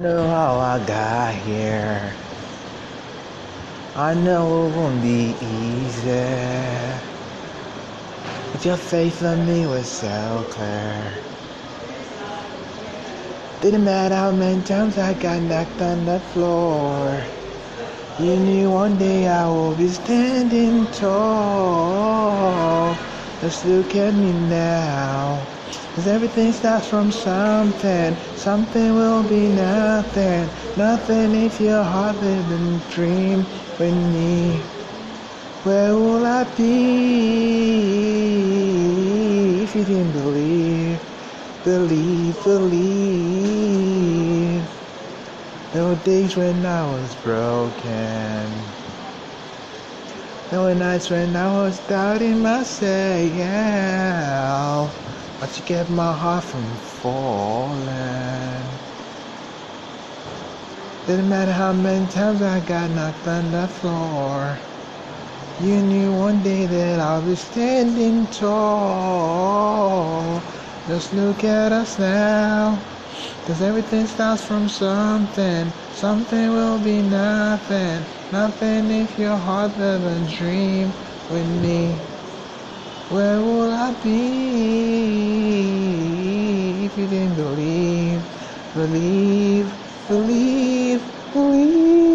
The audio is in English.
know how I got here. I know it won't be easy. But your faith in me was so clear. Didn't matter how many times I got knocked on the floor. You knew one day I will be standing tall. Just look at me now. Cause everything starts from something. Something will be nothing. Nothing if your heart didn't dream with me. Where will I be if you didn't believe? Believe, believe. There were days when I was broken. Were nights when I was doubting myself. But you kept my heart from falling. Didn't matter how many times I got knocked on the floor. You knew one day that I'll be standing tall. Just look at us now. Cause everything starts from something. Something will be nothing. Nothing if your heart doesn't dream with me. Where will I be if you didn't believe? believe, believe, believe?